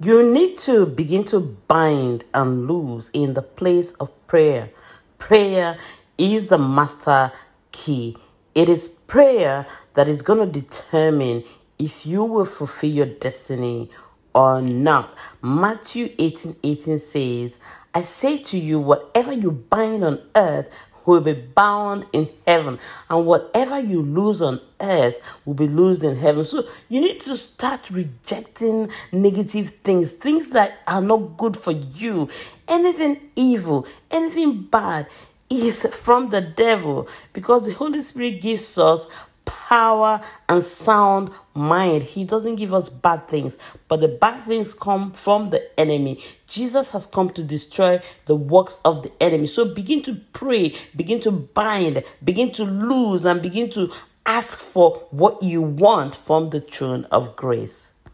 You need to begin to bind and loose in the place of prayer. Prayer is the master key. It is prayer that is going to determine if you will fulfill your destiny or not. Matthew 18 18 says, I say to you, whatever you bind on earth will be bound in heaven, and whatever you lose on earth will be lost in heaven. So you need to start rejecting negative things, things that are not good for you, anything evil, anything bad is from the devil because the Holy Spirit gives us power and sound mind. He doesn't give us bad things, but the bad things come from the enemy. Jesus has come to destroy the works of the enemy. So begin to pray, begin to bind, begin to lose, and begin to ask for what you want from the throne of grace.